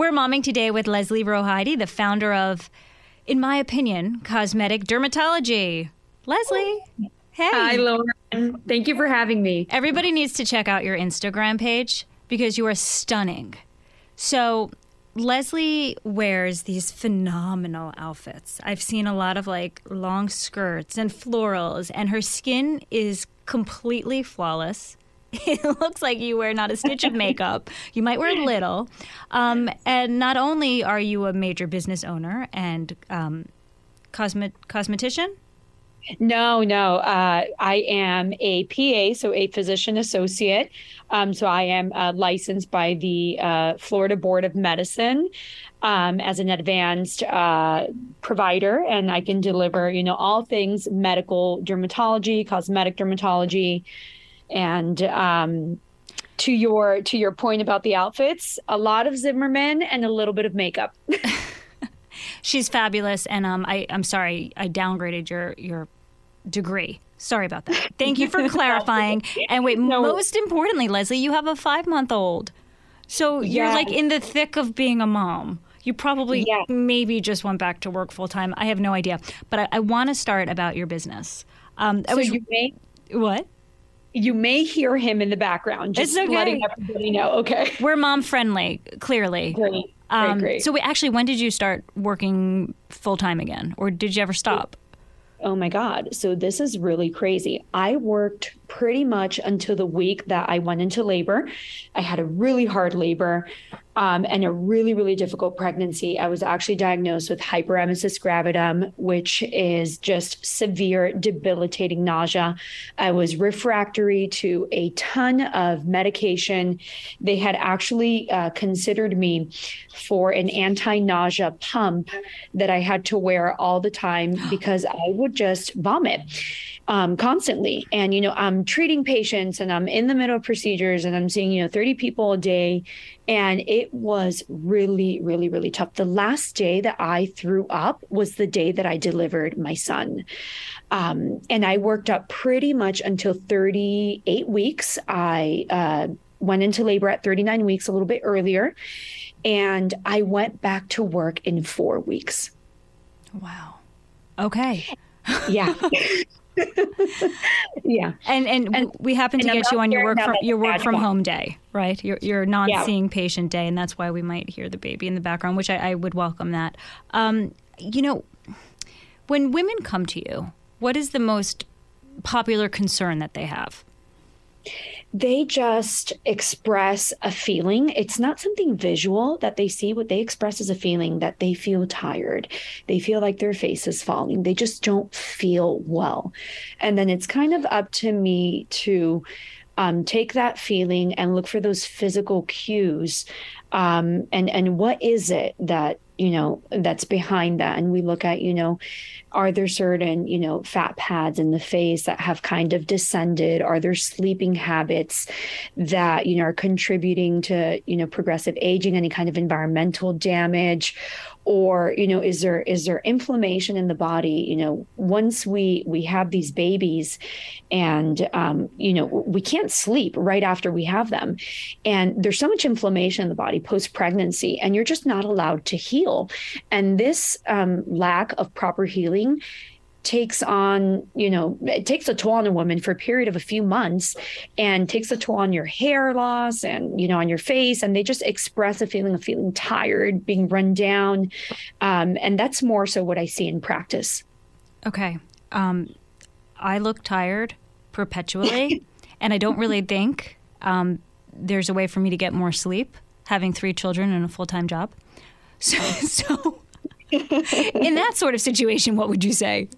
We're momming today with Leslie Rohaidy, the founder of, in my opinion, cosmetic dermatology. Leslie, hey. Hi, Lauren. Thank you for having me. Everybody needs to check out your Instagram page because you are stunning. So, Leslie wears these phenomenal outfits. I've seen a lot of like long skirts and florals, and her skin is completely flawless. It looks like you wear not a stitch of makeup. You might wear a little. Um, and not only are you a major business owner and um, cosmet- cosmetician, No, no. Uh, I am a PA, so a physician associate. Um, so I am uh, licensed by the uh, Florida Board of Medicine um, as an advanced uh, provider, and I can deliver, you know, all things medical dermatology, cosmetic dermatology, and um, to your to your point about the outfits, a lot of Zimmermann and a little bit of makeup. she's fabulous. And um, I, I'm sorry, I downgraded your your degree. Sorry about that. Thank you for clarifying. And wait, No. most importantly, Leslie, you have a five month old. So you're like in the thick of being a mom. You probably Yeah. maybe just went back to work full time. I have no idea. But I, I want to start about your business. Um, So was, you may what? You may hear him in the background. Just It's okay. letting everybody know. Okay. We're mom friendly, clearly. Great. Great, Um, great. So, we actually, when did you start working full time again, or did you ever stop? Oh my God. So this is really crazy. I worked pretty much until the week that I went into labor. I had a really hard labor um, and a really, really difficult pregnancy. I was actually diagnosed with hyperemesis gravidarum, which is just severe, debilitating nausea. I was refractory to a ton of medication. They had actually uh, considered me for an anti nausea pump that I had to wear all the time because I would just vomit um, constantly. And, you know, I'm treating patients and I'm in the middle of procedures and I'm seeing, you know, 30 people a day. And it was really, really, really tough. The last day that I threw up was the day that I delivered my son. Um, and I worked up pretty much until 38 weeks. I uh, went into labor at 39 weeks, a little bit earlier. And I went back to work in four weeks. Wow. Okay. Yeah. yeah. And and, And- we happen to get you on your work from your work from home day, right? Your your non-seeing patient day, and that's why we might hear the baby in the background, which I, I would welcome that. Um, you know, when women come to you, what is the most popular concern that they have? They just express a feeling. It's not something visual that they see. What they express is a feeling that they feel tired. They feel like their face is falling. They just don't feel well. And then it's kind of up to me to um, take that feeling and look for those physical cues. Um, and and what is it that you know that's behind that? And we look at you know are there certain you know fat pads in the face that have kind of descended? Are there sleeping habits that you know are contributing to you know progressive aging any kind of environmental damage? Or you know is there is there inflammation in the body? You know once we we have these babies and um, you know we can't sleep right after we have them. And there's so much inflammation in the body post pregnancy and you're just not allowed to heal and this um, lack of proper healing takes on you know it takes a toll on a woman for a period of a few months and takes a toll on your hair loss and you know on your face and they just express a feeling of feeling tired being run down um, and that's more so what i see in practice Okay. Um, I look tired perpetually, and I don't really think um, there's a way for me to get more sleep having three children and a full time job. So, so in that sort of situation, what would you say?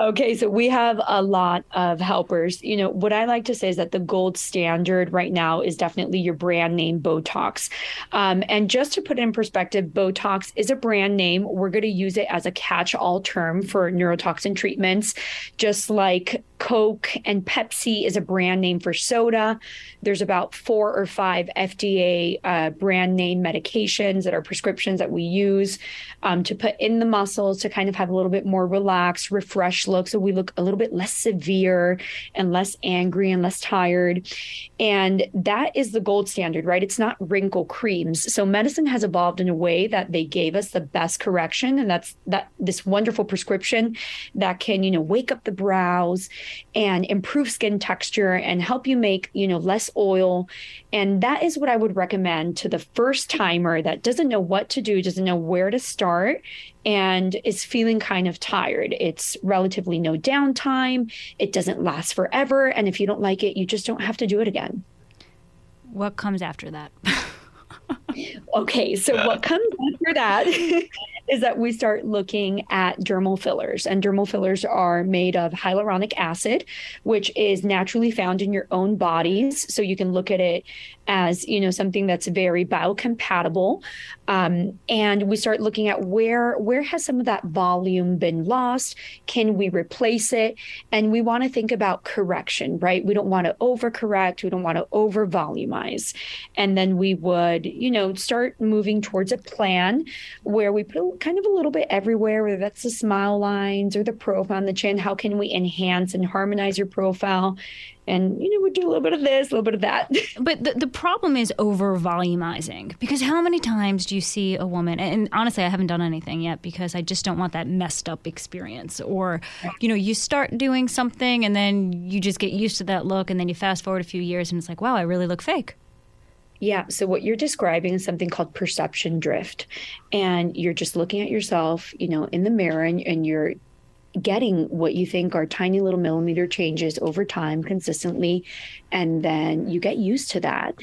Okay, so we have a lot of helpers. You know, what I like to say is that the gold standard right now is definitely your brand name Botox. Um, and just to put it in perspective, Botox is a brand name. We're going to use it as a catch all term for neurotoxin treatments, just like Coke and Pepsi is a brand name for soda. There's about four or five FDA uh, brand name medications that are prescriptions that we use um, to put in the muscles to kind of have a little bit more relaxed, refreshed look. So we look a little bit less severe and less angry and less tired. And that is the gold standard, right? It's not wrinkle creams. So medicine has evolved in a way that they gave us the best correction. And that's that this wonderful prescription that can, you know, wake up the brows and improve skin texture and help you make, you know, less oil. And that is what I would recommend to the first timer that doesn't know what to do, doesn't know where to start and is feeling kind of tired. It's relatively no downtime. It doesn't last forever. And if you don't like it, you just don't have to do it again. What comes after that? okay, so what comes after that is that we start looking at dermal fillers. And dermal fillers are made of hyaluronic acid, which is naturally found in your own bodies. So you can look at it as you know something that's very biocompatible. Um, and we start looking at where where has some of that volume been lost? Can we replace it? And we want to think about correction right? We don't want to overcorrect. We don't want to over volumize and then we would you know start moving towards a plan where we put kind of a little bit everywhere whether that's the smile lines or the profile on the chin. How can we enhance and harmonize your profile? And you know we do a little bit of this a little bit of that. But the, the problem is over volumizing because how many times do you see a woman and honestly i haven't done anything yet because i just don't want that messed up experience. Or you know you start doing something and then you just get used to that look and then you fast forward a few years and it's like wow i really look fake yeah. So what you're describing is something called perception drift. And you're just looking at yourself, you know, in the mirror and, and you're getting what you think are tiny little millimeter changes over time consistently and then you get used to that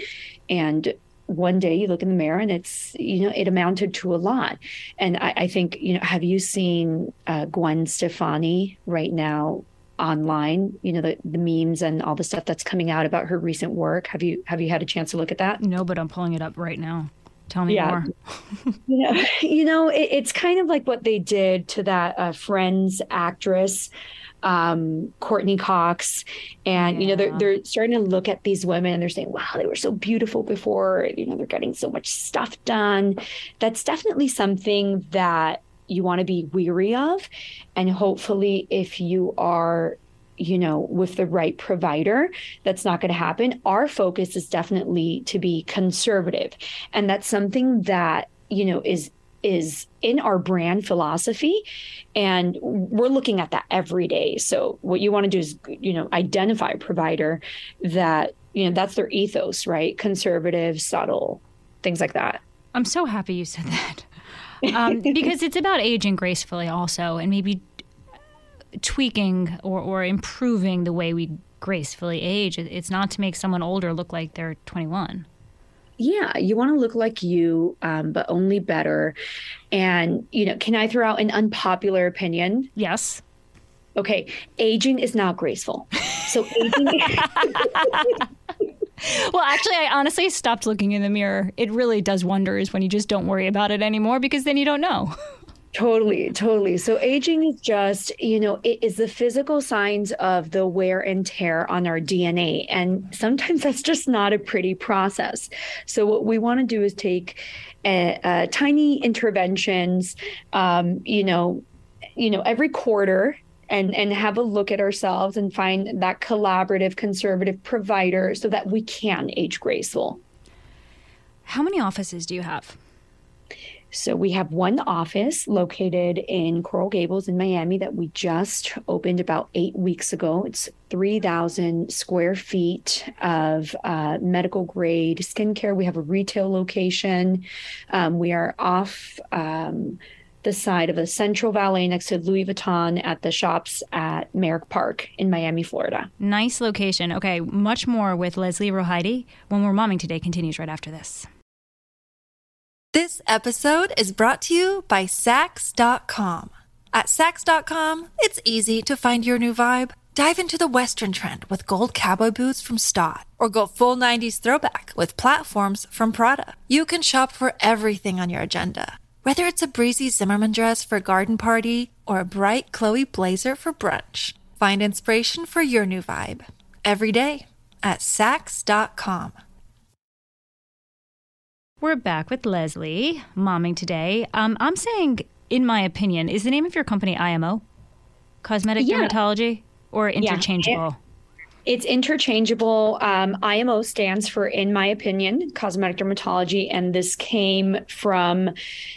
and one day you look in the mirror and it's you know it amounted to a lot and i, I think you know have you seen uh, gwen stefani right now online you know the, the memes and all the stuff that's coming out about her recent work have you have you had a chance to look at that no but i'm pulling it up right now Tell me yeah. more. you know, you know it, it's kind of like what they did to that uh, Friends actress, um, Courteney Cox, and yeah. you know they're they're starting to look at these women and they're saying, "Wow, they were so beautiful before." You know, they're getting so much stuff done. That's definitely something that you want to be weary of, and hopefully, if you are you know, with the right provider, that's not going to happen. Our focus is definitely to be conservative. And that's something that, you know, is is in our brand philosophy. And we're looking at that every day. So what you want to do is you know identify a provider that you know that's their ethos right? Conservative subtle things like that. I'm so happy you said that um, because it's about aging gracefully also and maybe tweaking or, or improving the way we gracefully age. It's not to make someone older look like they're 21. Yeah, you want to look like you, um, but only better. And, you know, can I throw out an unpopular opinion? Yes. Okay, aging is not graceful. So aging. well, actually, I honestly stopped looking in the mirror. It really does wonders when you just don't worry about it anymore because then you don't know. Totally, totally. So aging is just, you know, it is the physical signs of the wear and tear on our DNA. And sometimes that's just not a pretty process. So what we want to do is take a, a tiny interventions, um, you know, you know, every quarter and and have a look at ourselves and find that collaborative conservative provider so that we can age graceful. How many offices do you have? So we have one office located in Coral Gables in Miami that we just opened about eight weeks ago. It's 3,000 square feet of uh, medical grade skincare. We have a retail location. Um, we are off. Um, the side of the Central Valley next to Louis Vuitton at the shops at Merrick Park in Miami, Florida. Nice location. Okay, much more with Leslie Rohaidy when we're momming today continues right after this. This episode is brought to you by Saks.com. At Saks.com, it's easy to find your new vibe. Dive into the Western trend with gold cowboy boots from Staud, or go full 90s throwback with platforms from Prada. You can shop for everything on your agenda, whether it's a breezy Zimmermann dress for a garden party or a bright Chloe blazer for brunch. Find inspiration for your new vibe every day at Saks.com. We're back with Leslie, momming today. Um, I'm saying, in my opinion, is the name of your company IMO? Cosmetic Yeah. Dermatology? Or Yeah. It's interchangeable. Um, IMO stands for, in my opinion, cosmetic dermatology. And this came from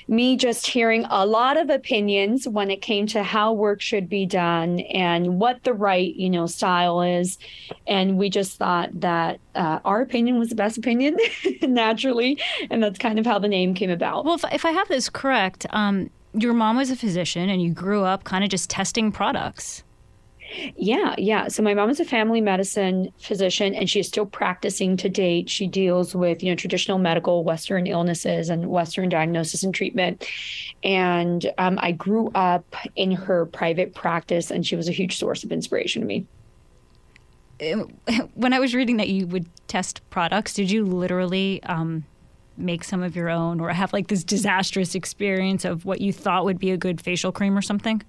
me just hearing a lot of opinions when it came to how work should be done and what the right, you know, style is. And we just thought that uh, our opinion was the best opinion naturally. And that's kind of how the name came about. Well, if, if I have this correct, um, your mom was a physician and you grew up kind of just testing products. Yeah, yeah. So my mom is a family medicine physician and she is still practicing to date. She deals with, you know, traditional medical Western illnesses and Western diagnosis and treatment. And um, I grew up in her private practice and she was a huge source of inspiration to me. When I was reading that you would test products, did you literally um, make some of your own or have like this disastrous experience of what you thought would be a good facial cream or something?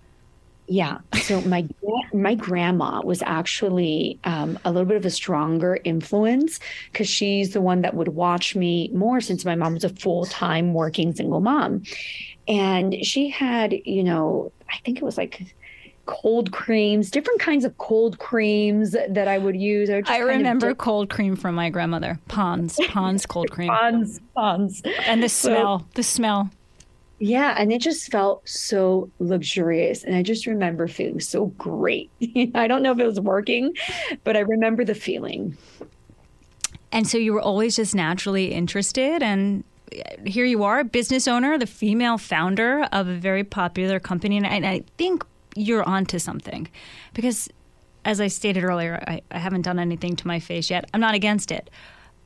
Yeah. So my my grandma was actually um, a little bit of a stronger influence because she's the one that would watch me more since my mom was a full time working single mom, and she had you know I think it was like cold creams, different kinds of cold creams that I would use. I, would I remember dip cold cream from my grandmother. Pond's, Pond's cold cream. Pond's, Pond's. And the So- smell, the smell. Yeah, and it just felt so luxurious. And I just remember feeling so great. I don't know if it was working, but I remember the feeling. And so you were always just naturally interested. And here you are, a business owner, the female founder of a very popular company. And I, and I think you're onto something because, as I stated earlier, I, I haven't done anything to my face yet. I'm not against it.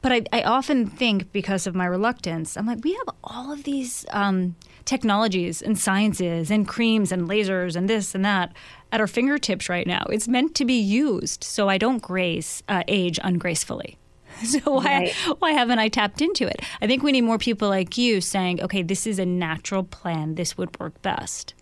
But I, I often think because of my reluctance, I'm like, we have all of these um, technologies and sciences and creams and lasers and this and that at our fingertips right now. It's meant to be used so I don't grace uh, age ungracefully. So why Right. why haven't I tapped into it? I think we need more people like you saying, okay, this is a natural plan. This would work best.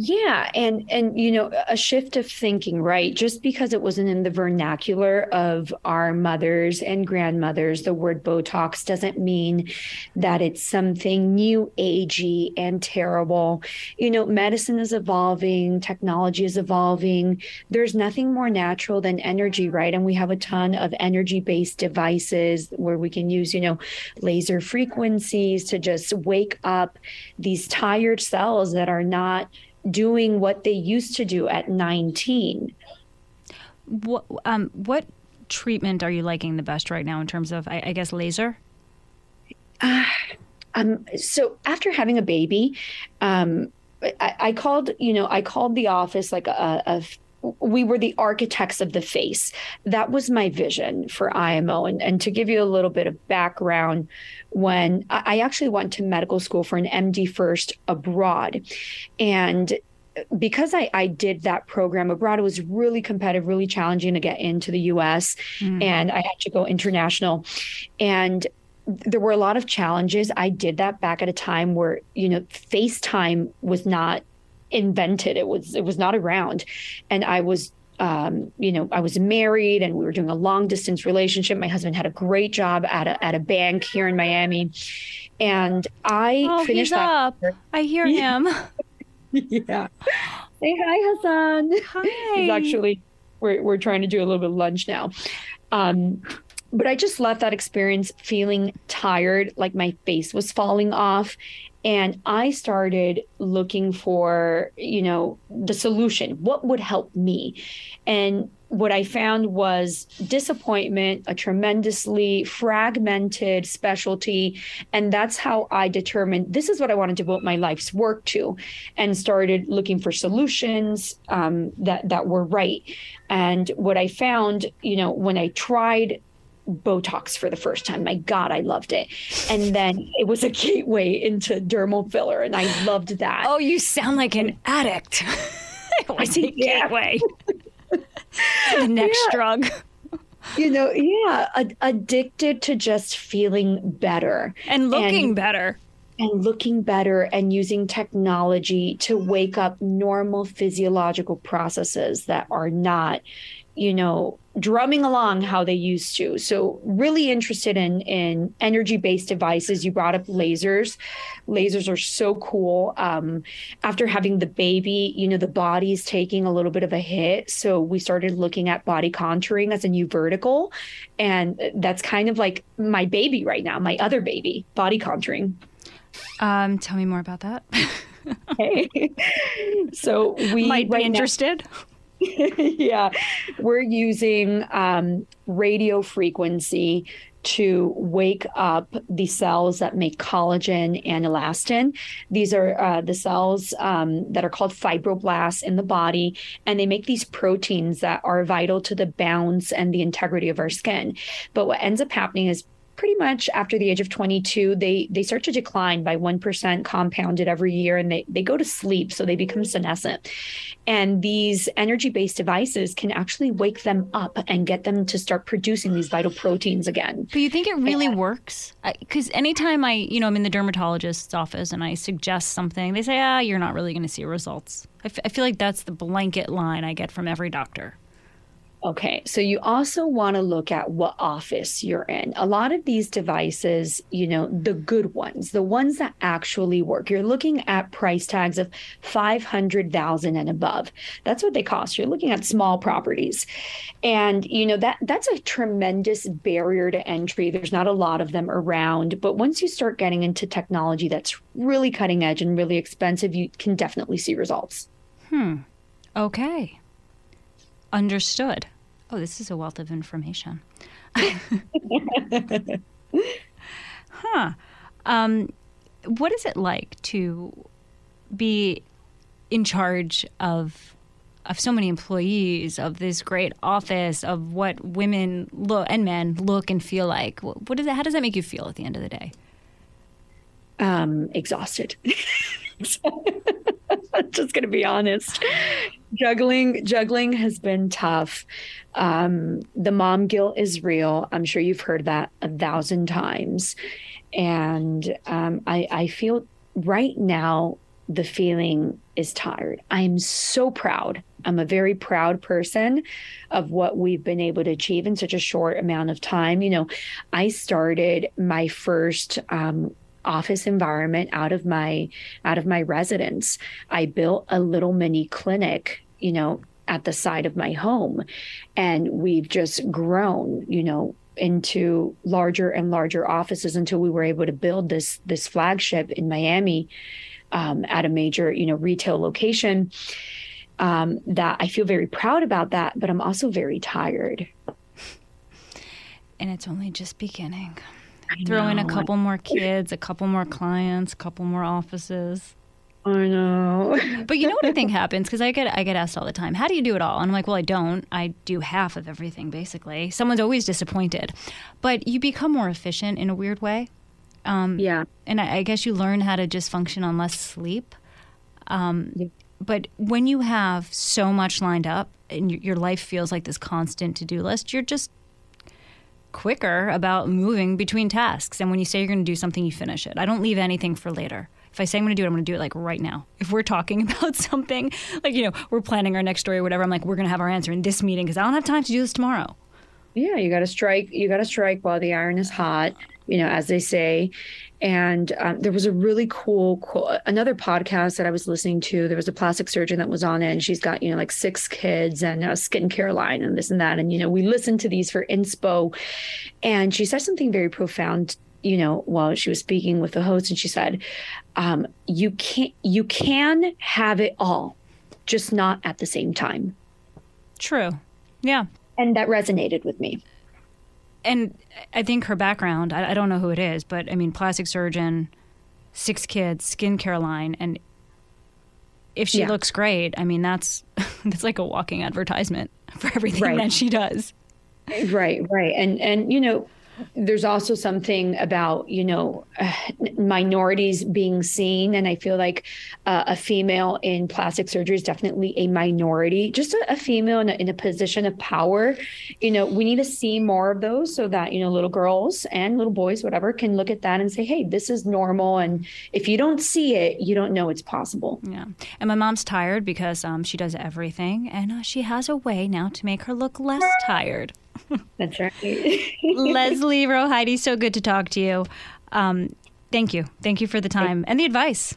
Yeah, and and you know, a shift of thinking, right? Just because it wasn't in the vernacular of our mothers and grandmothers, the word Botox doesn't mean that it's something new agey and terrible. You know, medicine is evolving, technology is evolving. There's nothing more natural than energy, right? And we have a ton of energy-based devices where we can use, you know, laser frequencies to just wake up these tired cells that are not doing what they used to do at 19. What um what treatment are you liking the best right now in terms of I, I guess laser? Um, so after having a baby, um, I, I called, you know, I called the office like a, a we were the architects of the face. That was my vision for IMO. And, and to give you a little bit of background, when I actually went to medical school for an MD first abroad, and because I, I did that program abroad, it was really competitive, really challenging to get into the US. Mm. And I had to go international. And there were a lot of challenges. I did that back at a time where, you know, FaceTime was not invented. It was it was not around. And I was um, you know, I was married and we were doing a long distance relationship. My husband had a great job at a at a bank here in Miami. And I Oh, finished he's that up. I hear him. yeah. Say hi, Hassan. Hi. He's actually we're we're trying to do a little bit of lunch now. Um, but I just left that experience feeling tired, like my face was falling off. And I started looking for, you know, the solution. What would help me? And what I found was disappointment, a tremendously fragmented specialty. And that's how I determined this is what I want to devote my life's work to and started looking for solutions um, that, that were right. And what I found, you know, when I tried Botox for the first time. My God, I loved it. And then it was a gateway into dermal filler, and I loved that. Oh, you sound like an addict. it was a gateway. the next yeah. drug. You know, yeah, addicted to just feeling better and looking and, better and looking better and using technology to wake up normal physiological processes that are not you know drumming along how they used to. So really interested in in energy based devices. You brought up lasers. Lasers are so cool. Um, after having the baby you know the body's taking a little bit of a hit. So we started looking at body contouring as a new vertical. And that's kind of like my baby right now my other baby body contouring. Um, tell me more about that. hey. So we might right be interested. yeah, we're using um, radio frequency to wake up the cells that make collagen and elastin. These are uh, the cells um, that are called fibroblasts in the body, and they make these proteins that are vital to the bounce and the integrity of our skin. But what ends up happening is pretty much after the age of 22 they they start to decline by 1% compounded every year and they they go to sleep so they become senescent. And these energy based devices can actually wake them up and get them to start producing these vital proteins again. But you think it really and, works? Because anytime i you know i'm in the dermatologist's office and i suggest something they say ah you're not really going to see results. I, f- I feel like that's the blanket line i get from every doctor Okay, so you also want to look at what office you're in. A lot of these devices, you know, the good ones, the ones that actually work, you're looking at price tags of 500,000 and above. That's what they cost. You're looking at small properties. And, you know, that that's a tremendous barrier to entry. There's not a lot of them around, but once you start getting into technology that's really cutting edge and really expensive, you can definitely see results. Hmm. Okay. Understood. Oh, this is a wealth of information. huh. Um, what is it like to be in charge of of so many employees of this great office of what women look and men look and feel like? What, what is it? How does that make you feel at the end of the day? Um, exhausted. just going to be honest. Juggling, juggling has been tough. Um, the mom guilt is real. I'm sure you've heard that a thousand times, and um, I, I feel right now the feeling is tired. I'm so proud. I'm a very proud person of what we've been able to achieve in such a short amount of time. You know, I started my first um, office environment out of my out of my residence. I built a little mini clinic, you know, at the side of my home and we've just grown, you know, into larger and larger offices until we were able to build this this flagship in Miami um, at a major, you know, retail location. Um, that I feel very proud about that, but I'm also very tired. And it's only just beginning. Throw in a couple more kids, a couple more clients, a couple more offices. I know. but you know what I think happens because I get I get asked all the time, "How do you do it all?" And I'm like, "Well, I don't. I do half of everything basically." Someone's always disappointed, but you become more efficient in a weird way. Um, yeah. And I, I, guess you learn how to just function on less sleep. Um, yeah. But when you have so much lined up and your life feels like this constant to do list, you're just quicker about moving between tasks. And when you say you're going to do something, you finish it. I don't leave anything for later. If I say I'm going to do it, I'm going to do it like right now. If we're talking about something, like, you know, we're planning our next story or whatever, I'm like, we're going to have our answer in this meeting because I don't have time to do this tomorrow. Yeah, you got to strike. You got to strike while the iron is hot, you know, as they say. And um, there was a really cool, cool, another podcast that I was listening to. There was a plastic surgeon that was on it, and she's got, you know, like six kids and a skincare line and this and that. And, you know, we listened to these for inspo. And she said something very profound you know while she was speaking with the host and she said um, you can't you can have it all just not at the same time true yeah and that resonated with me and I think her background, I, I, don't know who it is, but I mean, plastic surgeon, six kids, skincare line, and if she yeah. looks great, I mean, that's that's like a walking advertisement for everything right. that she does. right, right. And and you know, there's also something about you know minorities being seen. And i feel like uh, a female in plastic surgery is definitely a minority. Just a, a female in a, in a, position of power you know we need to see more of those so that you know little girls and little boys whatever can look at that and say hey this is normal. And if you don't see it you don't know it's possible. Yeah. And my mom's tired because um, she does everything. And uh, she has a way now to make her look less tired that's right. Leslie Rohaidy, so good to talk to you. Um, thank you. Thank you for the time and the advice.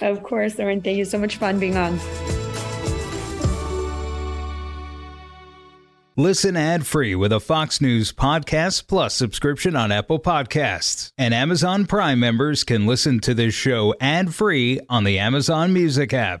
Of course, Lauren. Thank you. So much fun being on. Listen ad free with a Fox News Podcast Plus subscription on Apple Podcasts. And Amazon Prime members can listen to this show ad free on the Amazon Music app.